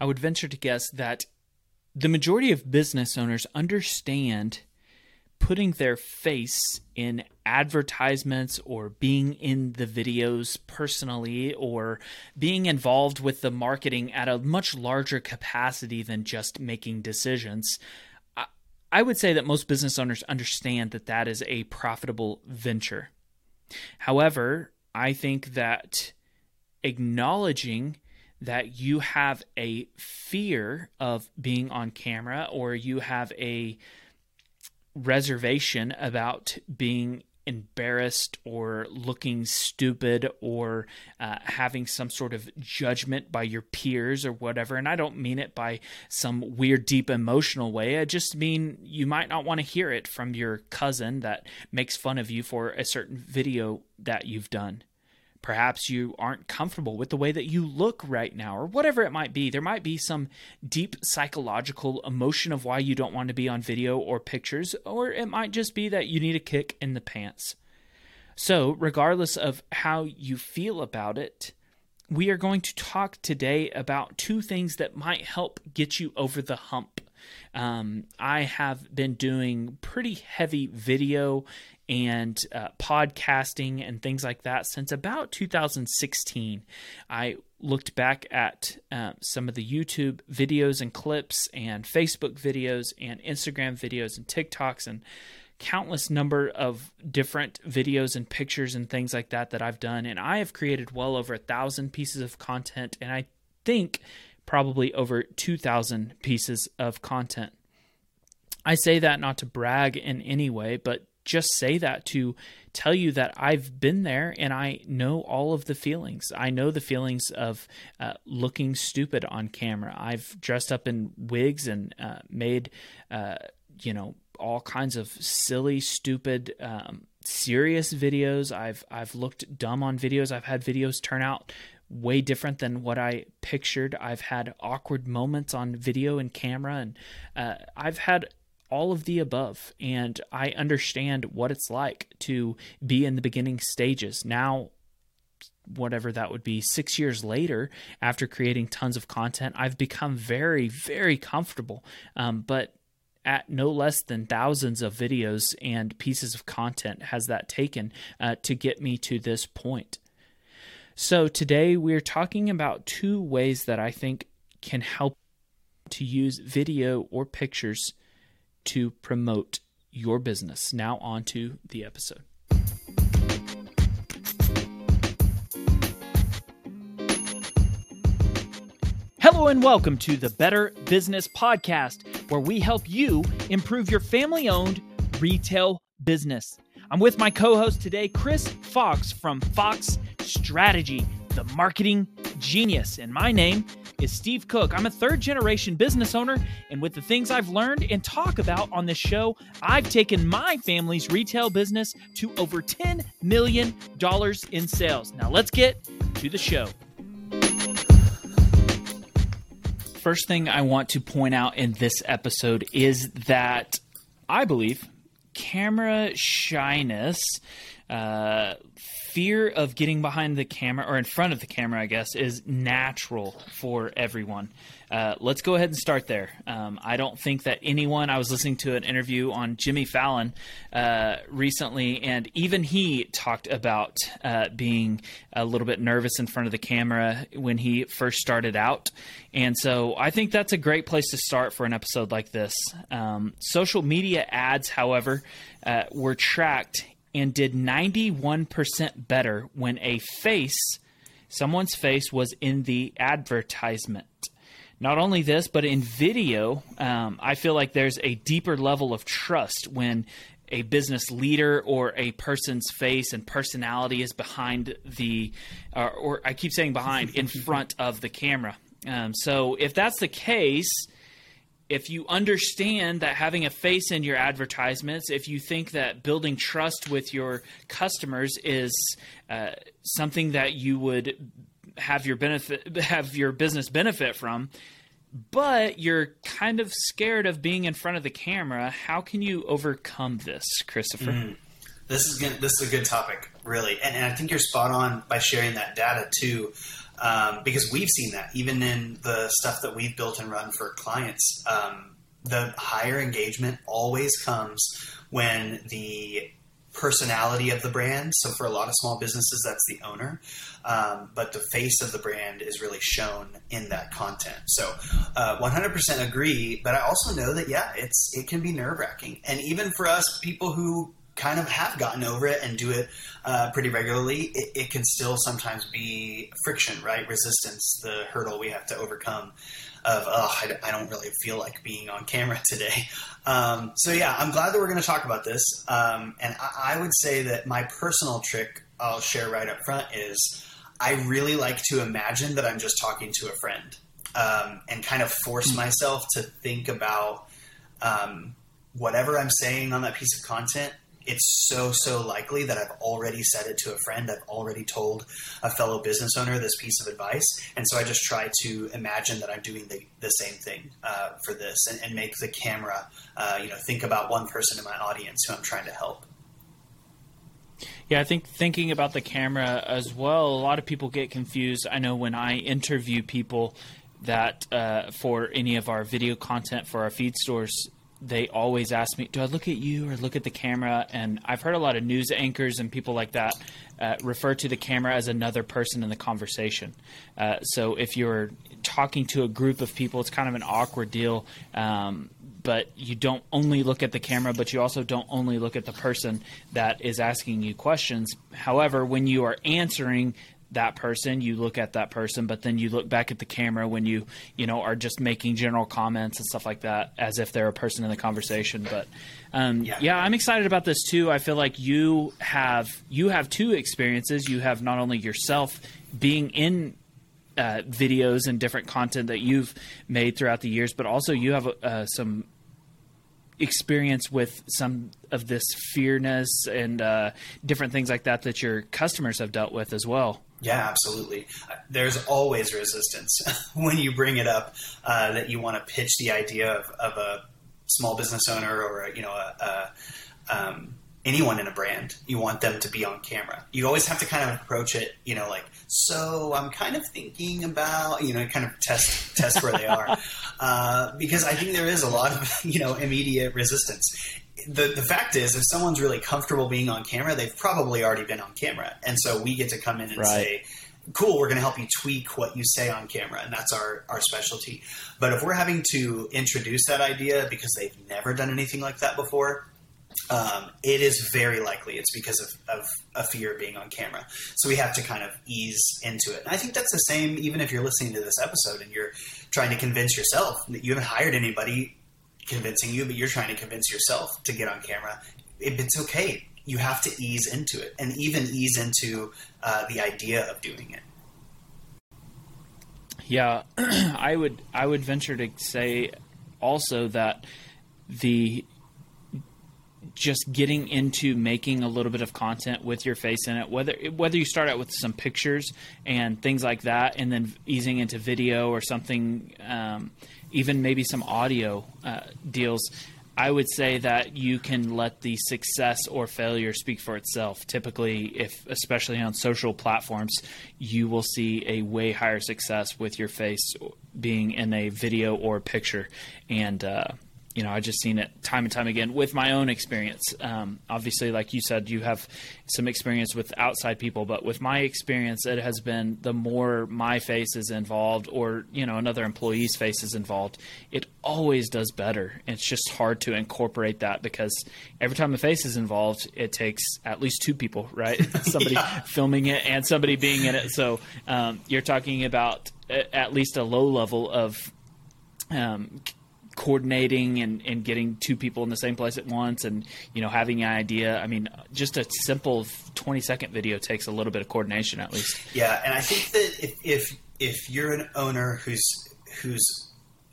I would venture to guess that the majority of business owners understand putting their face in advertisements or being in the videos personally or being involved with the marketing at a much larger capacity than just making decisions. I would say that most business owners understand that that is a profitable venture. However, I think that acknowledging that you have a fear of being on camera or you have a reservation about being embarrassed or looking stupid or uh, having some sort of judgment by your peers or whatever. And I don't mean it by some weird, deep emotional way. I just mean you might not want to hear it from your cousin that makes fun of you for a certain video that you've done. Perhaps you aren't comfortable with the way that you look right now, or whatever it might be. There might be some deep psychological emotion of why you don't want to be on video or pictures, or it might just be that you need a kick in the pants. So, regardless of how you feel about it, we are going to talk today about two things that might help get you over the hump. Um, I have been doing pretty heavy video and uh, podcasting and things like that since about 2016. I looked back at uh, some of the YouTube videos and clips, and Facebook videos, and Instagram videos, and TikToks, and countless number of different videos and pictures and things like that that I've done. And I have created well over a thousand pieces of content, and I think probably over 2,000 pieces of content. I say that not to brag in any way, but just say that to tell you that I've been there and I know all of the feelings. I know the feelings of uh, looking stupid on camera. I've dressed up in wigs and uh, made, uh, you know, all kinds of silly, stupid, um, serious videos. I've I've looked dumb on videos. I've had videos turn out way different than what I pictured. I've had awkward moments on video and camera, and uh, I've had all of the above. And I understand what it's like to be in the beginning stages. Now, whatever that would be, six years later, after creating tons of content, I've become very, very comfortable. Um, but at no less than thousands of videos and pieces of content has that taken uh, to get me to this point. So, today we're talking about two ways that I think can help to use video or pictures to promote your business. Now, on to the episode. Hello, and welcome to the Better Business Podcast, where we help you improve your family owned retail business. I'm with my co host today, Chris Fox from Fox Strategy, the marketing genius. And my name is Steve Cook. I'm a third generation business owner, and with the things I've learned and talk about on this show, I've taken my family's retail business to over $10 million in sales. Now, let's get to the show. First thing I want to point out in this episode is that I believe camera shyness, uh, fear of getting behind the camera or in front of the camera, I guess, is natural for everyone. Uh, let's go ahead and start there. Um, I don't think that anyone, I was listening to an interview on Jimmy Fallon uh, recently, and even he talked about uh, being a little bit nervous in front of the camera when he first started out. And so I think that's a great place to start for an episode like this. Um, social media ads, however, uh, were tracked and did 91% better when a face, someone's face, was in the advertisement. Not only this, but in video, um, I feel like there's a deeper level of trust when a business leader or a person's face and personality is behind the, uh, or I keep saying behind, in front of the camera. Um, so if that's the case, if you understand that having a face in your advertisements, if you think that building trust with your customers is uh, something that you would have your benefit have your business benefit from, but you're kind of scared of being in front of the camera, how can you overcome this, Christopher? Mm. This is good, this is a good topic, really, and, and I think you're spot on by sharing that data too. um, because we've seen that even in the stuff that we've built and run for clients. Um, the higher engagement always comes when the personality of the brand. So for a lot of small businesses, that's the owner, um, but the face of the brand is really shown in that content. So uh, 100% agree. But I also know that yeah, it's it can be nerve wracking, and even for us people who kind of have gotten over it and do it uh, pretty regularly, it, it, can still sometimes be friction, right? Resistance, the hurdle we have to overcome of, oh, I, I don't really feel like being on camera today. Um, so, yeah, I'm glad that we're going to talk about this. Um, and I, I would say that my personal trick I'll share right up front is I really like to imagine that I'm just talking to a friend um, and kind of force hmm. myself to think about um, whatever I'm saying on that piece of content it's so so likely that I've already said it to a friend. I've already told a fellow business owner this piece of advice, and so I just try to imagine that I'm doing the, the same thing uh, for this, and, and, make the camera, uh, you know, think about one person in my audience who I'm trying to help. Yeah, I think thinking about the camera as well. A lot of people get confused. I know when I interview people that uh, for any of our video content for our feed stores they always ask me, "Do I look at you or look at the camera?" And I've heard a lot of news anchors and people like that uh, refer to the camera as another person in the conversation. Uh, so if you're talking to a group of people, it's kind of an awkward deal. Um, but you don't only look at the camera, but you also don't only look at the person that is asking you questions. However, when you are answering that person you look at that person but then you look back at the camera when you you know are just making general comments and stuff like that as if they're a person in the conversation but um, yeah. yeah. i'm excited about this too i feel like you have you have two experiences you have not only yourself being in uh, videos and different content that you've made throughout the years but also you have uh, some experience with some of this fearness and uh, different things like that that your customers have dealt with as well. Yeah, absolutely. There's always resistance when you bring it up uh, that you want to pitch the idea of, of, a small business owner or you know a, a um, anyone in a brand. You want them to be on camera. You always have to kind of approach it, you know, like so. I'm kind of thinking about you know, kind of test test where they are uh, because I think there is a lot of you know immediate resistance the, the fact is, if someone's really comfortable being on camera, they've probably already been on camera. And so we get to come in and right. say, cool, we're going to help you tweak what you say on camera. And that's our, our specialty. But if we're having to introduce that idea because they've never done anything like that before, um, it is very likely it's because of, of, a fear of being on camera. So we have to kind of ease into it. And I think that's the same even if you're listening to this episode and you're trying to convince yourself that you haven't hired anybody convincing you, but you're trying to convince yourself to get on camera. it's okay. You have to ease into it, and even ease into uh, the idea of doing it. Yeah, I would I would venture to say also that the just getting into making a little bit of content with your face in it whether whether you start out with some pictures and things like that and then easing into video or something um, even maybe some audio uh, deals, I would say that you can let the success or failure speak for itself. Typically, if especially on social platforms, you will see a way higher success with your face being in a video or picture, and uh, you know, I just seen it time and time again with my own experience. Um, obviously, like you said, you have some experience with outside people, but with my experience, it has been the more my face is involved, or you know, another employee's face is involved, it always does better. It's just hard to incorporate that because every time a face is involved, it takes at least two people, right? somebody yeah. filming it and somebody being in it. So um, you're talking about at least a low level of um, coordinating and, and getting two people in the same place at once and you know having an idea i mean just a simple 20 second video takes a little bit of coordination at least yeah and i think that if if, if you're an owner who's who's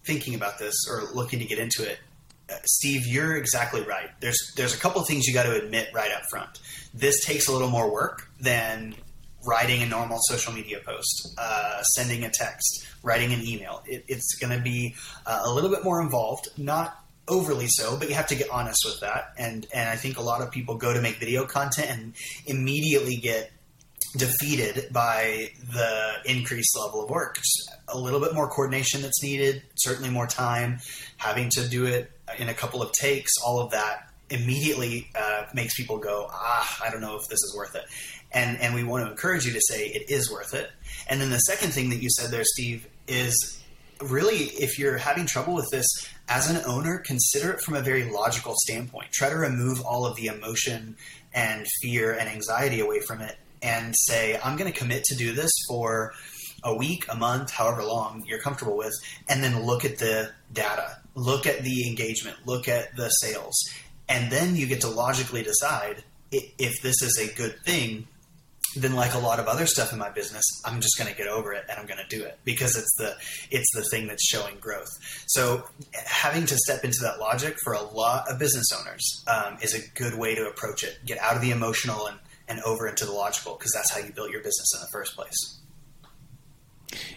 thinking about this or looking to get into it uh, Steve, you're exactly right. There's there's a couple of things you got to admit right up front. This takes a little more work than writing a normal social media post, uh, sending a text, writing an email. It, it's going to be uh, a little bit more involved, not overly so, but you have to get honest with that. And and I think a lot of people go to make video content and immediately get defeated by the increased level of work. Just a little bit more coordination that's needed, certainly more time, having to do it in a couple of takes, all of that immediately uh, makes people go, ah, I don't know if this is worth it. And, and we want to encourage you to say it is worth it. And then the second thing that you said there, Steve, is really if you're having trouble with this as an owner, consider it from a very logical standpoint. Try to remove all of the emotion and fear and anxiety away from it and say, I'm going to commit to do this for a week, a month, however long you're comfortable with, and then look at the data, look at the engagement, look at the sales, and then you get to logically decide if this is a good thing. Then, like a lot of other stuff in my business, I'm just going to get over it and I'm going to do it because it's the it's the thing that's showing growth. So, having to step into that logic for a lot of business owners um, is a good way to approach it. Get out of the emotional and and over into the logical because that's how you built your business in the first place.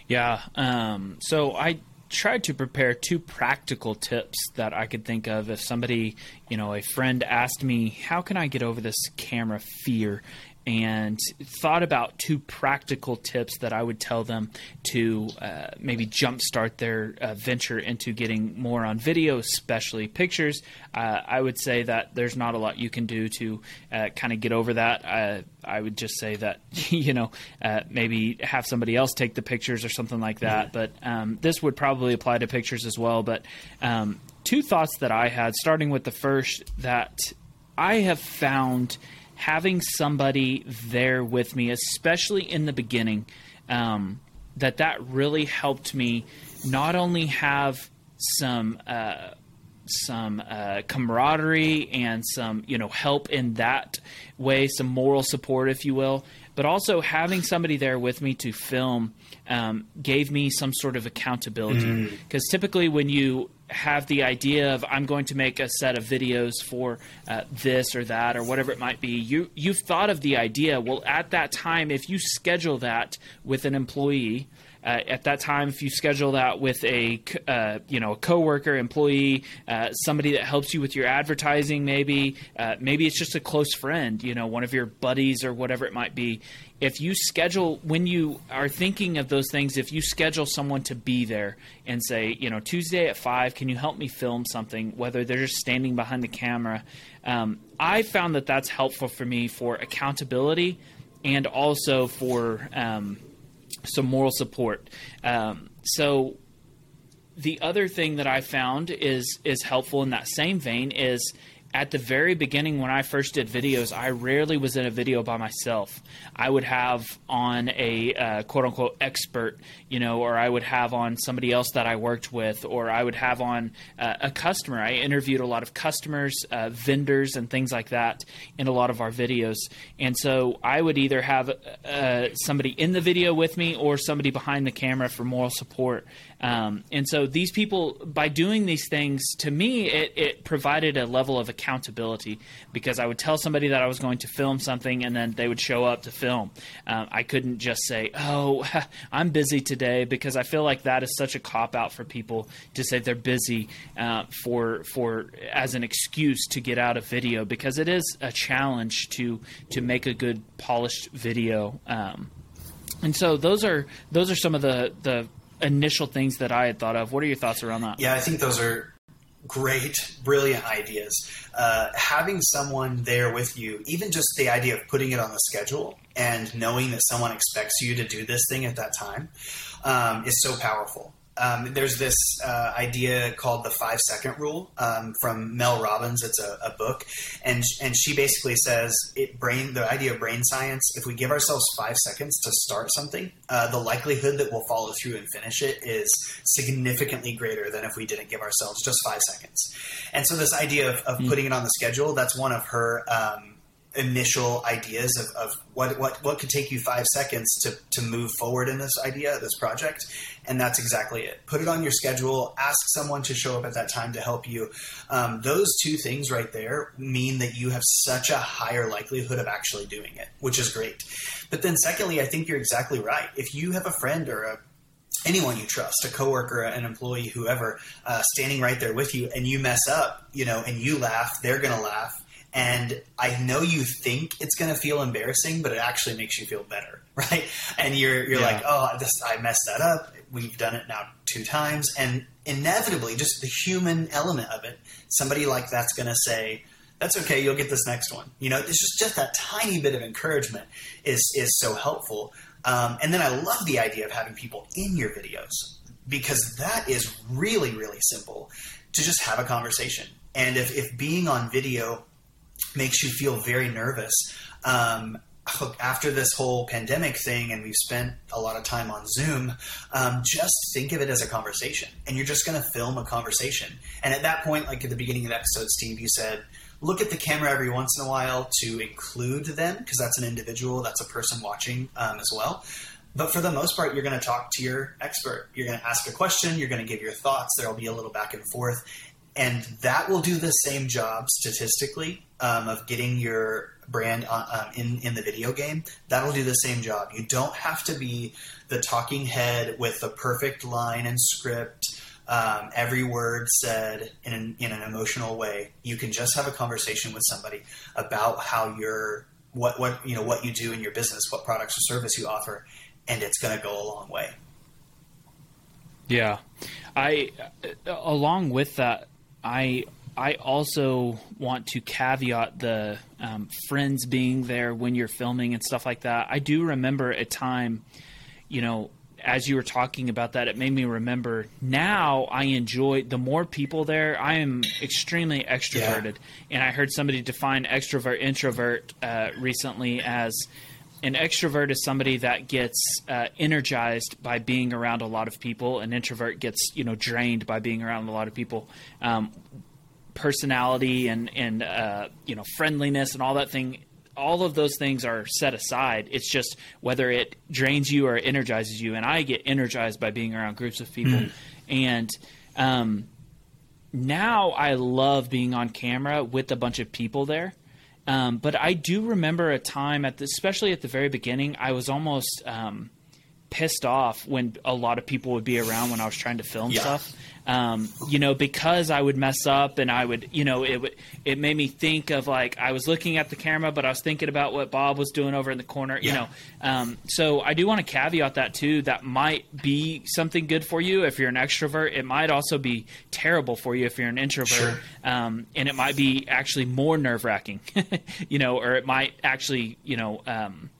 Yeah. Um, so I tried to prepare two practical tips that I could think of if somebody, you know, a friend asked me, "How can I get over this camera fear?" And thought about two practical tips that I would tell them to uh, maybe jumpstart their uh, venture into getting more on video, especially pictures. Uh, I would say that there's not a lot you can do to uh, kind of get over that. Uh, I would just say that you know uh, maybe have somebody else take the pictures or something like that. But um, this would probably apply to pictures as well. But um, two thoughts that I had, starting with the first, that I have found having somebody there with me, especially in the beginning, um, that that really helped me not only have some uh, some uh, camaraderie and some you know help in that way, some moral support, if you will, but also having somebody there with me to film um, gave me some sort of accountability because mm. typically when you have the idea of I'm going to make a set of videos for uh, this or that or whatever it might be. You you've thought of the idea. Well, at that time, if you schedule that with an employee. Uh, at that time, if you schedule that with a uh, you know a coworker, employee, uh, somebody that helps you with your advertising, maybe uh, maybe it's just a close friend, you know, one of your buddies or whatever it might be. If you schedule when you are thinking of those things if you schedule someone to be there and say you know tuesday at five can you help me film something? Whether they're just standing behind the camera. Um, i found that that's helpful for me for accountability and also for um, some moral support. Um, so the other thing that i found is is helpful in that same vein is at the very beginning when I first did videos, I rarely was in a video by myself. I would have on a uh, quote unquote expert, you know, or I would have on somebody else that I worked with, or I would have on uh, a customer. I interviewed a lot of customers, uh, vendors, and things like that in a lot of our videos. And so I would either have uh, somebody in the video with me or somebody behind the camera for moral support. Um, and so these people, by doing these things, to me, it, it, provided a level of accountability because I would tell somebody that I was going to film something and then they would show up to film. Um, I couldn't just say, oh, I'm busy today because I feel like that is such a cop out for people to say they're busy uh, for, for as an excuse to get out of video because it is a challenge to, to make a good polished video. Um, and so those are those are some of the the initial things that I had thought of. What are your thoughts around that? Yeah, I think those are great, brilliant ideas. Uh, having someone there with you, even just the idea of putting it on the schedule and knowing that someone expects you to do this thing at that time um, is so powerful um, there's this uh, idea called the five second rule um, from Mel Robbins. It's a, a, book, and and she basically says it brain the idea of brain science. If we give ourselves five seconds to start something, uh, the likelihood that we'll follow through and finish it is significantly greater than if we didn't give ourselves just five seconds. And so this idea of, of mm. putting it on the schedule that's one of her. Um, initial ideas of, of what, what what could take you five seconds to, to move forward in this idea, this project, and that's exactly it. Put it on your schedule. Ask someone to show up at that time to help you. Um, those two things right there mean that you have such a higher likelihood of actually doing it, which is great. But then, secondly, I think you're exactly right. If you have a friend or a anyone you trust, a coworker, an employee, whoever, uh, standing right there with you, and you mess up, you know, and you laugh, they're going to laugh And I know you think it's going to feel embarrassing, but it actually makes you feel better, right? And you're you're yeah. like, oh, this I messed that up. We've done it now two times, and inevitably, just the human element of it, somebody like that's going to say, "That's okay. You'll get this next one." You know, it's just just that tiny bit of encouragement is is so helpful. Um, and then I love the idea of having people in your videos because that is really really simple to just have a conversation. And if, if being on video makes you feel very nervous, um, after this whole pandemic thing and we've spent a lot of time on Zoom, um, just think of it as a conversation. And you're just going to film a conversation. And at that point, like at the beginning of the episode, Steve, you said, look at the camera every once in a while to include them because that's an individual, that's a person watching um, as well. But for the most part, you're going to talk to your expert. You're going to ask a question, you're going to give your thoughts, there will be a little back and forth. And that will do the same job statistically um, of getting your brand on, um, in in the video game, that'll do the same job. You don't have to be the talking head with the perfect line and script, um, every word said in an, in an emotional way. You can just have a conversation with somebody about how you're what what you know what you do in your business, what products or service you offer, and it's going to go a long way. Yeah, I along with that, I I also want to caveat the um, friends being there when you're filming and stuff like that. I do remember a time, you know, as you were talking about that, it made me remember now I enjoy the more people there. I am extremely extroverted. Yeah. And I heard somebody define extrovert, introvert uh, recently as an extrovert is somebody that gets uh, energized by being around a lot of people. An introvert gets, you know, drained by being around a lot of people. Um, personality and and uh, you know friendliness and all that thing all of those things are set aside. It's just whether it drains you or energizes you. And i get energized by being around groups of people. Mm. and um, now i love being on camera with a bunch of people there. Um, but i do remember a time at the, especially at the very beginning i was almost um, pissed off when a lot of people would be around when i was trying to film yeah. stuff um, you know, because I would mess up and I would, you know, it would, it made me think of like I was looking at the camera, but I was thinking about what Bob was doing over in the corner, yeah. you know. Um, so I do want to caveat that too. That might be something good for you if you're an extrovert. It might also be terrible for you if you're an introvert, sure. um, and it might be actually more nerve wracking, you know, or it might actually, you know. Um,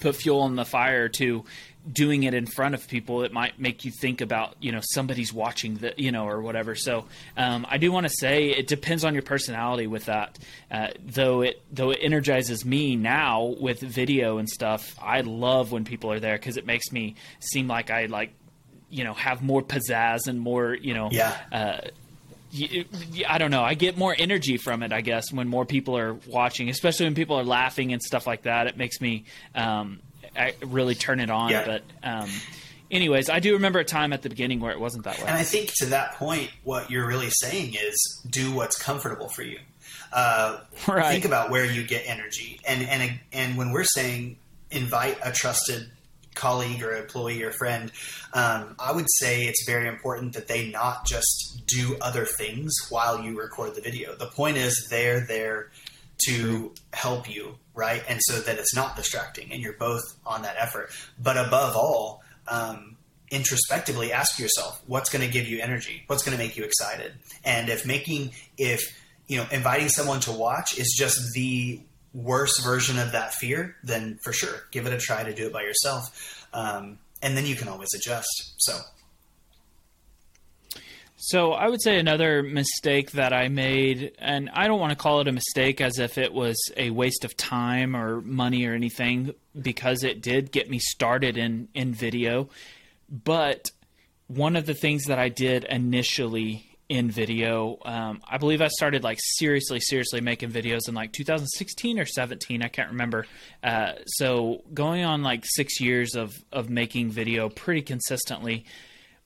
put fuel on the fire to doing it in front of people, it might make you think about you know somebody's watching the you know or whatever. So um, I do want to say it depends on your personality with that. Uh, though it though it energizes me now with video and stuff. I love when people are there because it makes me seem like I like you know have more pizzazz and more you know yeah. Uh, I don't know. I get more energy from it, I guess, when more people are watching, especially when people are laughing and stuff like that. It makes me um, really turn it on. Yeah. But um, anyways, I do remember a time at the beginning where it wasn't that way. And I think to that point, what you're really saying is do what's comfortable for you. Uh, right. Think about where you get energy, and and and when we're saying invite a trusted colleague or employee or friend, um, I would say it's very important that they not just do other things while you record the video. The point is they're there to help you, right? And so that it's not distracting and you're both on that effort. But above all, um, introspectively ask yourself what's going to give you energy what's going to make you excited and if making if you know inviting someone to watch is just the worst version of that fear then for sure give it a try to do it by yourself um, and then you can always adjust so so I would say another mistake that I made, and I don't want to call it a mistake as if it was a waste of time or money or anything, because it did get me started in in video. But one of the things that I did initially in video, um, I believe I started like seriously, seriously making videos in like 2016 or 17. I can't remember. Uh, so going on like six years of of making video pretty consistently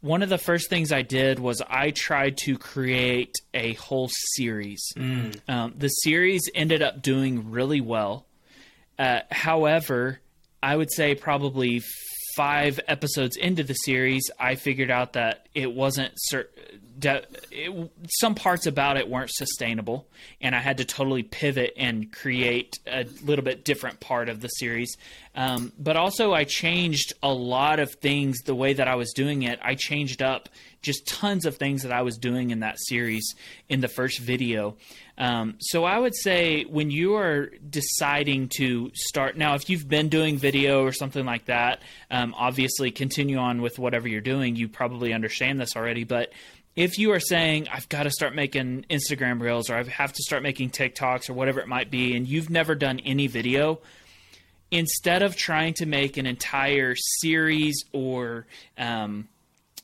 one of the first things I did was I tried to create a whole series. Mm. Um, the series ended up doing really well. Uh, however, I would say probably five episodes into the series, I figured out that it wasn't cer- de- some parts about it weren't sustainable, and I had to totally pivot and create a little bit different part of the series. Um, but also, I changed a lot of things the way that I was doing it. I changed up just tons of things that I was doing in that series in the first video. Um, so I would say when you are deciding to start now, if you've been doing video or something like that, um, obviously continue on with whatever you're doing. You probably understand this already, but if you are saying I've got to start making Instagram reels or I have to start making TikToks or whatever it might be, and you've never done any video, instead of trying to make an entire series or um,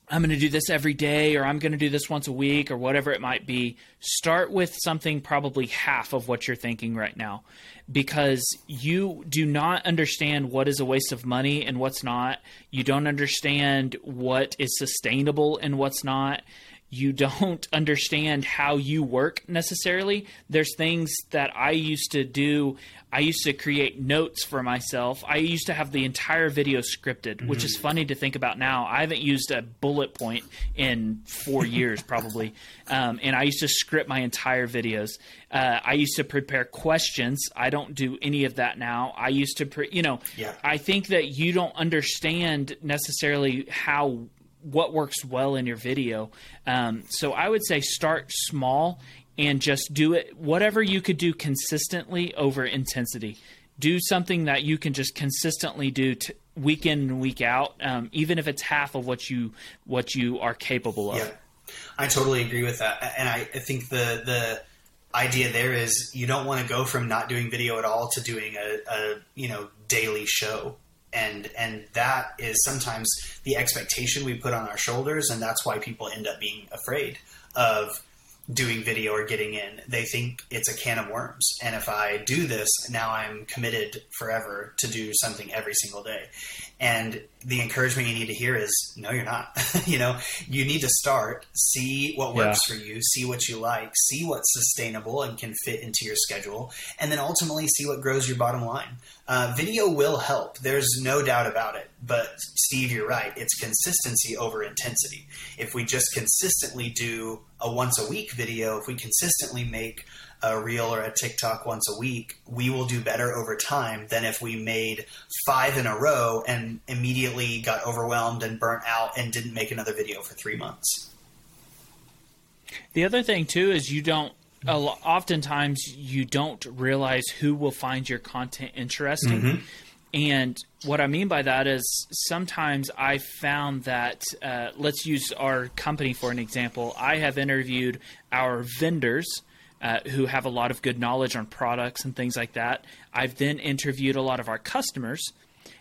I'm going to do this every day or I'm going to do this once a week or whatever it might be, start with something probably half of what you're thinking right now because you do not understand what is a waste of money and what's not. You don't understand what is sustainable and what's not you don't understand how you work necessarily. There's things that I used to do. I used to create notes for myself. I used to have the entire video scripted, mm-hmm. which is mm-hmm. funny to think about now. I haven't used a bullet point in four years, probably. Um, and I used to script my entire videos. Uh, I used to prepare questions. I don't do any of that now. I used to, pre- you know, yeah. I think that you don't understand necessarily how what works well in your video. Um, so I would say start small and just do it whatever you could do consistently over intensity. Do something that you can just consistently do week in and week out, um, even if it's half of what you what you are capable of. Yeah, I totally agree with that, and I, I think the the idea there is you don't want to go from not doing video at all to doing a, a you know daily show and and that is sometimes the expectation we put on our shoulders and that's why people end up being afraid of doing video or getting in they think it's a can of worms and if i do this now i'm committed forever to do something every single day and the encouragement you need to hear is no you're not you know you need to start see what works yeah. for you see what you like see what's sustainable and can fit into your schedule and then ultimately see what grows your bottom line uh, video will help. There's no doubt about it. But Steve, you're right. It's consistency over intensity. If we just consistently do a once a week video, if we consistently make a reel or a TikTok once a week, we will do better over time than if we made five in a row and immediately got overwhelmed and burnt out and didn't make another video for three months. The other thing too is you don't oftentimes you don't realize who will find your content interesting. Mm-hmm. And what I mean by that is sometimes I found that, uh, let's use our company for an example. I have interviewed our vendors uh, who have a lot of good knowledge on products and things like that. I've then interviewed a lot of our customers.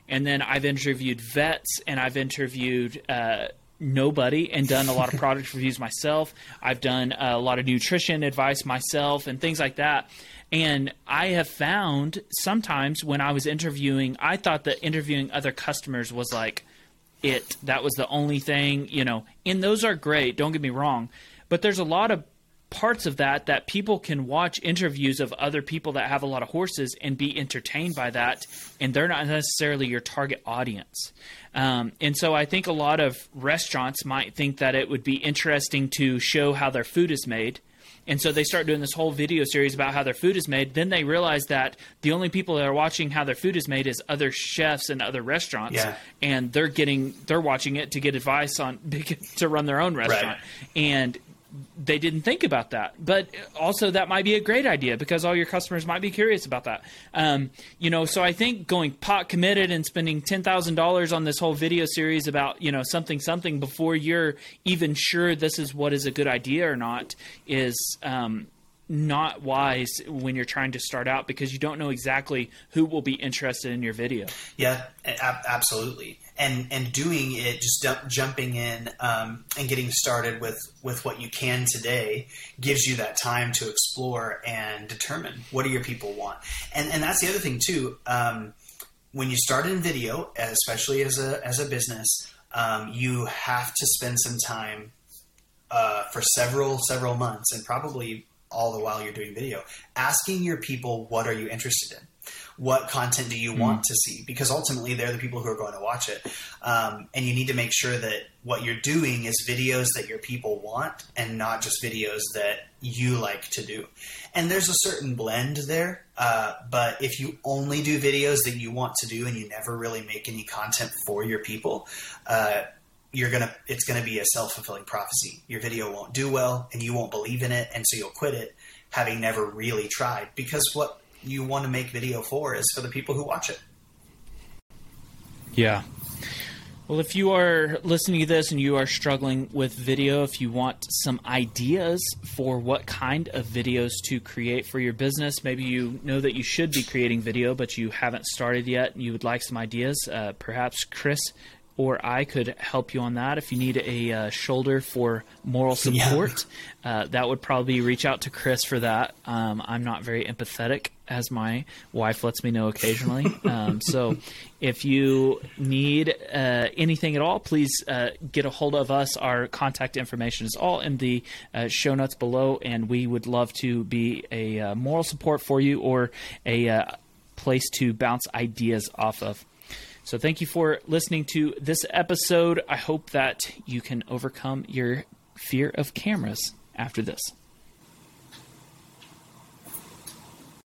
And then I've interviewed vets and I've interviewed uh, nobody and done a lot of product reviews myself. I've done a lot of nutrition advice myself and things like that. And I have found sometimes when I was interviewing, I thought that interviewing other customers was like it. That was the only thing, you know, and those are great, don't get me wrong. But there's a lot of parts of that that people can watch interviews of other people that have a lot of horses and be entertained by that and they're not necessarily your target audience um, and so i think a lot of restaurants might think that it would be interesting to show how their food is made and so they start doing this whole video series about how their food is made. Then they realize that the only people that are watching how their food is made is other chefs and other restaurants, yeah. and they're getting they're watching it to get advice on to run their own restaurant. Right. And they didn't think about that. But also, that might be a great idea because all your customers might be curious about that. Um, you know, so I think going pot committed and spending ten thousand dollars on this whole video series about you know something something before you're even sure this is what is a good idea or not is um, not wise when you're trying to start out because you don't know exactly who will be interested in your video. Yeah, absolutely and and doing it, just dump, jumping in um, and getting started with with what you can today gives you that time to explore and determine what do your people want. And and that's the other thing too. Um, when you start in video, especially as a as a business, um, you have to spend some time uh, for several several months, and probably all the while you're doing video, asking your people what are you interested in What content do you mm. want to see? Because ultimately, they're the people who are going to watch it. Um, and you need to make sure that what you're doing is videos that your people want and not just videos that you like to do. And there's a certain blend there. Uh, but if you only do videos that you want to do and you never really make any content for your people, uh, you're gonna it's gonna be a self-fulfilling prophecy your video won't do well and you won't believe in it and so you'll quit it having never really tried because what you want to make video for is for the people who watch it. Yeah. Well if you are listening to this and you are struggling with video if you want some ideas for what kind of videos to create for your business maybe you know that you should be creating video but you haven't started yet and you would like some ideas uh, perhaps chris or I could help you on that. If you need a uh, shoulder for moral support, yeah. uh, that would probably reach out to Chris for that. Um, I'm not very empathetic, as my wife lets me know occasionally. um, so if you need uh, anything at all, please uh, get a hold of us. Our contact information is all in the uh, show notes below, and we would love to be a uh, moral support for you or a place to bounce ideas off of. So thank you for listening to this episode. I hope that you can overcome your fear of cameras after this.